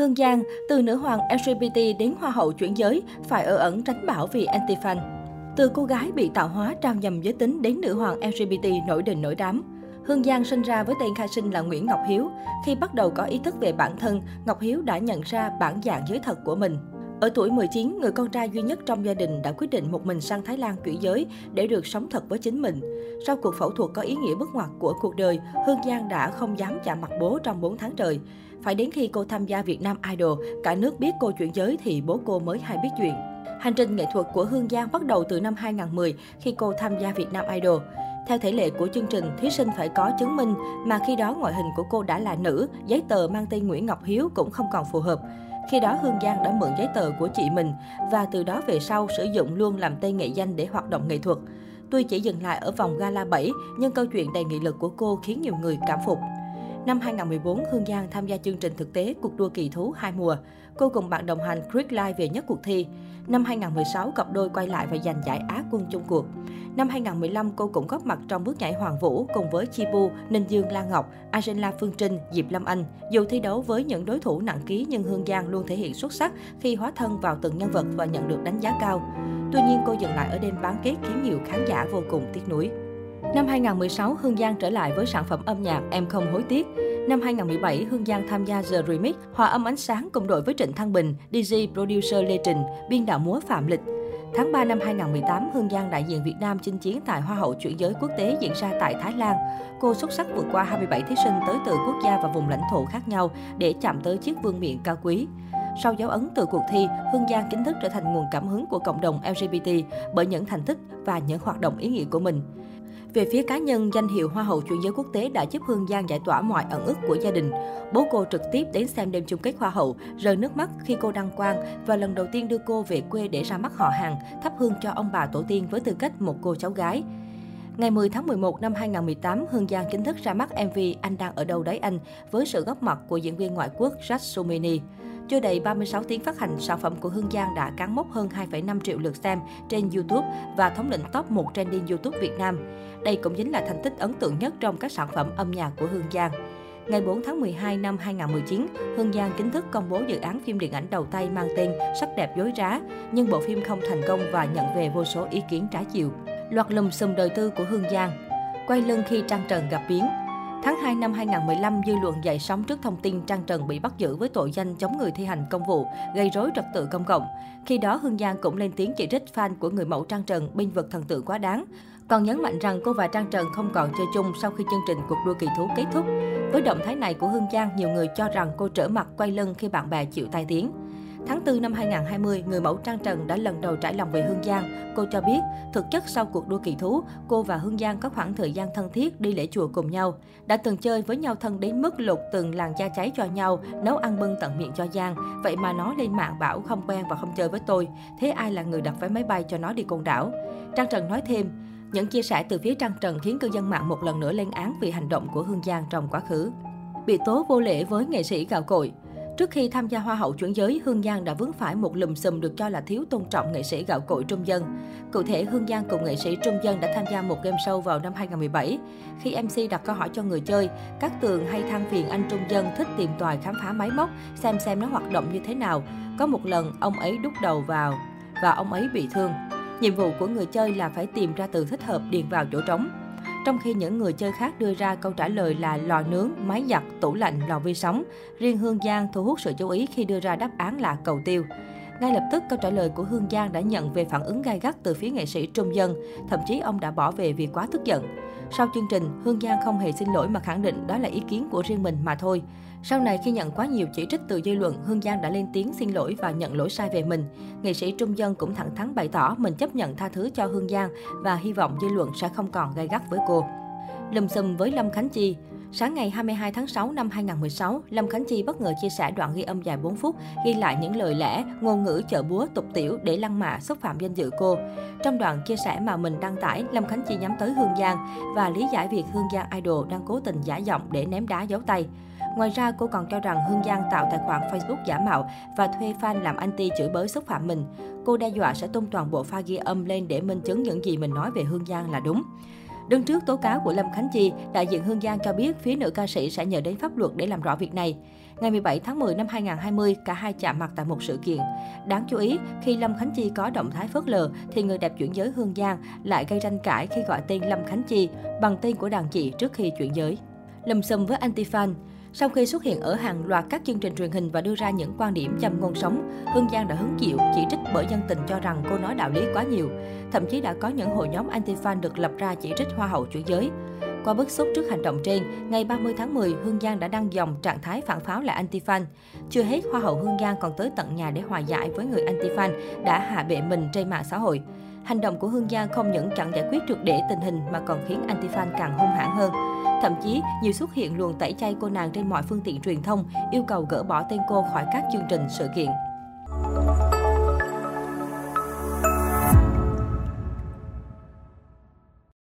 Hương Giang, từ nữ hoàng LGBT đến hoa hậu chuyển giới, phải ở ẩn tránh bão vì anti-fan. Từ cô gái bị tạo hóa trao nhầm giới tính đến nữ hoàng LGBT nổi đình nổi đám. Hương Giang sinh ra với tên khai sinh là Nguyễn Ngọc Hiếu. Khi bắt đầu có ý thức về bản thân, Ngọc Hiếu đã nhận ra bản dạng giới thật của mình. Ở tuổi 19, người con trai duy nhất trong gia đình đã quyết định một mình sang Thái Lan chuyển giới để được sống thật với chính mình. Sau cuộc phẫu thuật có ý nghĩa bước ngoặt của cuộc đời, Hương Giang đã không dám chạm mặt bố trong 4 tháng trời. Phải đến khi cô tham gia Việt Nam Idol, cả nước biết cô chuyển giới thì bố cô mới hay biết chuyện. Hành trình nghệ thuật của Hương Giang bắt đầu từ năm 2010 khi cô tham gia Việt Nam Idol. Theo thể lệ của chương trình, thí sinh phải có chứng minh mà khi đó ngoại hình của cô đã là nữ, giấy tờ mang tên Nguyễn Ngọc Hiếu cũng không còn phù hợp. Khi đó Hương Giang đã mượn giấy tờ của chị mình và từ đó về sau sử dụng luôn làm tên nghệ danh để hoạt động nghệ thuật. Tuy chỉ dừng lại ở vòng gala 7, nhưng câu chuyện đầy nghị lực của cô khiến nhiều người cảm phục. Năm 2014, Hương Giang tham gia chương trình thực tế cuộc đua kỳ thú hai mùa. Cô cùng bạn đồng hành Chris Lai về nhất cuộc thi. Năm 2016, cặp đôi quay lại và giành giải Á quân chung cuộc. Năm 2015, cô cũng góp mặt trong bước nhảy Hoàng Vũ cùng với Chibu, Ninh Dương Lan Ngọc, Angela Phương Trinh, Diệp Lâm Anh. Dù thi đấu với những đối thủ nặng ký nhưng Hương Giang luôn thể hiện xuất sắc khi hóa thân vào từng nhân vật và nhận được đánh giá cao. Tuy nhiên, cô dừng lại ở đêm bán kết khiến nhiều khán giả vô cùng tiếc nuối. Năm 2016, Hương Giang trở lại với sản phẩm âm nhạc Em không hối tiếc. Năm 2017, Hương Giang tham gia The Remix, hòa âm ánh sáng cùng đội với Trịnh Thăng Bình, DJ producer Lê Trình, biên đạo múa Phạm Lịch. Tháng 3 năm 2018, Hương Giang đại diện Việt Nam chinh chiến tại Hoa hậu chuyển giới quốc tế diễn ra tại Thái Lan. Cô xuất sắc vượt qua 27 thí sinh tới từ quốc gia và vùng lãnh thổ khác nhau để chạm tới chiếc vương miện cao quý. Sau dấu ấn từ cuộc thi, Hương Giang chính thức trở thành nguồn cảm hứng của cộng đồng LGBT bởi những thành tích và những hoạt động ý nghĩa của mình. Về phía cá nhân, danh hiệu Hoa hậu chuyển giới quốc tế đã giúp Hương Giang giải tỏa mọi ẩn ức của gia đình. Bố cô trực tiếp đến xem đêm chung kết Hoa hậu, rơi nước mắt khi cô đăng quang và lần đầu tiên đưa cô về quê để ra mắt họ hàng, thắp hương cho ông bà tổ tiên với tư cách một cô cháu gái. Ngày 10 tháng 11 năm 2018, Hương Giang chính thức ra mắt MV Anh đang ở đâu đấy anh với sự góp mặt của diễn viên ngoại quốc Jack Sumini. Chưa đầy 36 tiếng phát hành, sản phẩm của Hương Giang đã cán mốc hơn 2,5 triệu lượt xem trên YouTube và thống lĩnh top 1 trending YouTube Việt Nam. Đây cũng chính là thành tích ấn tượng nhất trong các sản phẩm âm nhạc của Hương Giang. Ngày 4 tháng 12 năm 2019, Hương Giang chính thức công bố dự án phim điện ảnh đầu tay mang tên Sắc đẹp dối trá, nhưng bộ phim không thành công và nhận về vô số ý kiến trái chiều. Loạt lùm xùm đời tư của Hương Giang Quay lưng khi Trang Trần gặp biến Tháng 2 năm 2015, dư luận dậy sóng trước thông tin Trang Trần bị bắt giữ với tội danh chống người thi hành công vụ, gây rối trật tự công cộng. Khi đó, Hương Giang cũng lên tiếng chỉ trích fan của người mẫu Trang Trần binh vực thần tượng quá đáng. Còn nhấn mạnh rằng cô và Trang Trần không còn chơi chung sau khi chương trình cuộc đua kỳ thú kết thúc. Với động thái này của Hương Giang, nhiều người cho rằng cô trở mặt quay lưng khi bạn bè chịu tai tiếng. Tháng 4 năm 2020, người mẫu Trang Trần đã lần đầu trải lòng về Hương Giang. Cô cho biết, thực chất sau cuộc đua kỳ thú, cô và Hương Giang có khoảng thời gian thân thiết đi lễ chùa cùng nhau. Đã từng chơi với nhau thân đến mức lục từng làn da cháy cho nhau, nấu ăn bưng tận miệng cho Giang. Vậy mà nó lên mạng bảo không quen và không chơi với tôi. Thế ai là người đặt vé máy bay cho nó đi côn đảo? Trang Trần nói thêm, những chia sẻ từ phía Trang Trần khiến cư dân mạng một lần nữa lên án vì hành động của Hương Giang trong quá khứ. Bị tố vô lễ với nghệ sĩ gạo cội Trước khi tham gia Hoa hậu chuyển giới, Hương Giang đã vướng phải một lùm xùm được cho là thiếu tôn trọng nghệ sĩ gạo cội Trung Dân. Cụ thể, Hương Giang cùng nghệ sĩ Trung Dân đã tham gia một game show vào năm 2017. Khi MC đặt câu hỏi cho người chơi, các tường hay than phiền anh Trung Dân thích tìm tòi khám phá máy móc, xem xem nó hoạt động như thế nào. Có một lần, ông ấy đút đầu vào và ông ấy bị thương. Nhiệm vụ của người chơi là phải tìm ra từ thích hợp điền vào chỗ trống. Trong khi những người chơi khác đưa ra câu trả lời là lò nướng, máy giặt, tủ lạnh, lò vi sóng, riêng Hương Giang thu hút sự chú ý khi đưa ra đáp án là cầu tiêu. Ngay lập tức, câu trả lời của Hương Giang đã nhận về phản ứng gai gắt từ phía nghệ sĩ Trung Dân, thậm chí ông đã bỏ về vì quá tức giận. Sau chương trình, Hương Giang không hề xin lỗi mà khẳng định đó là ý kiến của riêng mình mà thôi. Sau này khi nhận quá nhiều chỉ trích từ dư luận, Hương Giang đã lên tiếng xin lỗi và nhận lỗi sai về mình. Nghệ sĩ Trung Dân cũng thẳng thắn bày tỏ mình chấp nhận tha thứ cho Hương Giang và hy vọng dư luận sẽ không còn gay gắt với cô. Lùm xùm với Lâm Khánh Chi Sáng ngày 22 tháng 6 năm 2016, Lâm Khánh Chi bất ngờ chia sẻ đoạn ghi âm dài 4 phút, ghi lại những lời lẽ, ngôn ngữ chợ búa, tục tiểu để lăng mạ xúc phạm danh dự cô. Trong đoạn chia sẻ mà mình đăng tải, Lâm Khánh Chi nhắm tới Hương Giang và lý giải việc Hương Giang Idol đang cố tình giả giọng để ném đá giấu tay. Ngoài ra, cô còn cho rằng Hương Giang tạo tài khoản Facebook giả mạo và thuê fan làm anti chửi bới xúc phạm mình. Cô đe dọa sẽ tung toàn bộ pha ghi âm lên để minh chứng những gì mình nói về Hương Giang là đúng. Đứng trước tố cáo của Lâm Khánh Chi, đại diện Hương Giang cho biết phía nữ ca sĩ sẽ nhờ đến pháp luật để làm rõ việc này. Ngày 17 tháng 10 năm 2020, cả hai chạm mặt tại một sự kiện. Đáng chú ý, khi Lâm Khánh Chi có động thái phớt lờ, thì người đẹp chuyển giới Hương Giang lại gây tranh cãi khi gọi tên Lâm Khánh Chi bằng tên của đàn chị trước khi chuyển giới. Lầm xùm với anti-fan sau khi xuất hiện ở hàng loạt các chương trình truyền hình và đưa ra những quan điểm châm ngôn sống, Hương Giang đã hứng chịu chỉ trích bởi dân tình cho rằng cô nói đạo lý quá nhiều. Thậm chí đã có những hội nhóm anti-fan được lập ra chỉ trích Hoa hậu chuyển giới. Qua bức xúc trước hành động trên, ngày 30 tháng 10, Hương Giang đã đăng dòng trạng thái phản pháo lại anti-fan. Chưa hết, Hoa hậu Hương Giang còn tới tận nhà để hòa giải với người anti-fan đã hạ bệ mình trên mạng xã hội. Hành động của Hương Giang không những chẳng giải quyết được để tình hình mà còn khiến anti-fan càng hung hãn hơn. Thậm chí, nhiều xuất hiện luồng tẩy chay cô nàng trên mọi phương tiện truyền thông, yêu cầu gỡ bỏ tên cô khỏi các chương trình sự kiện.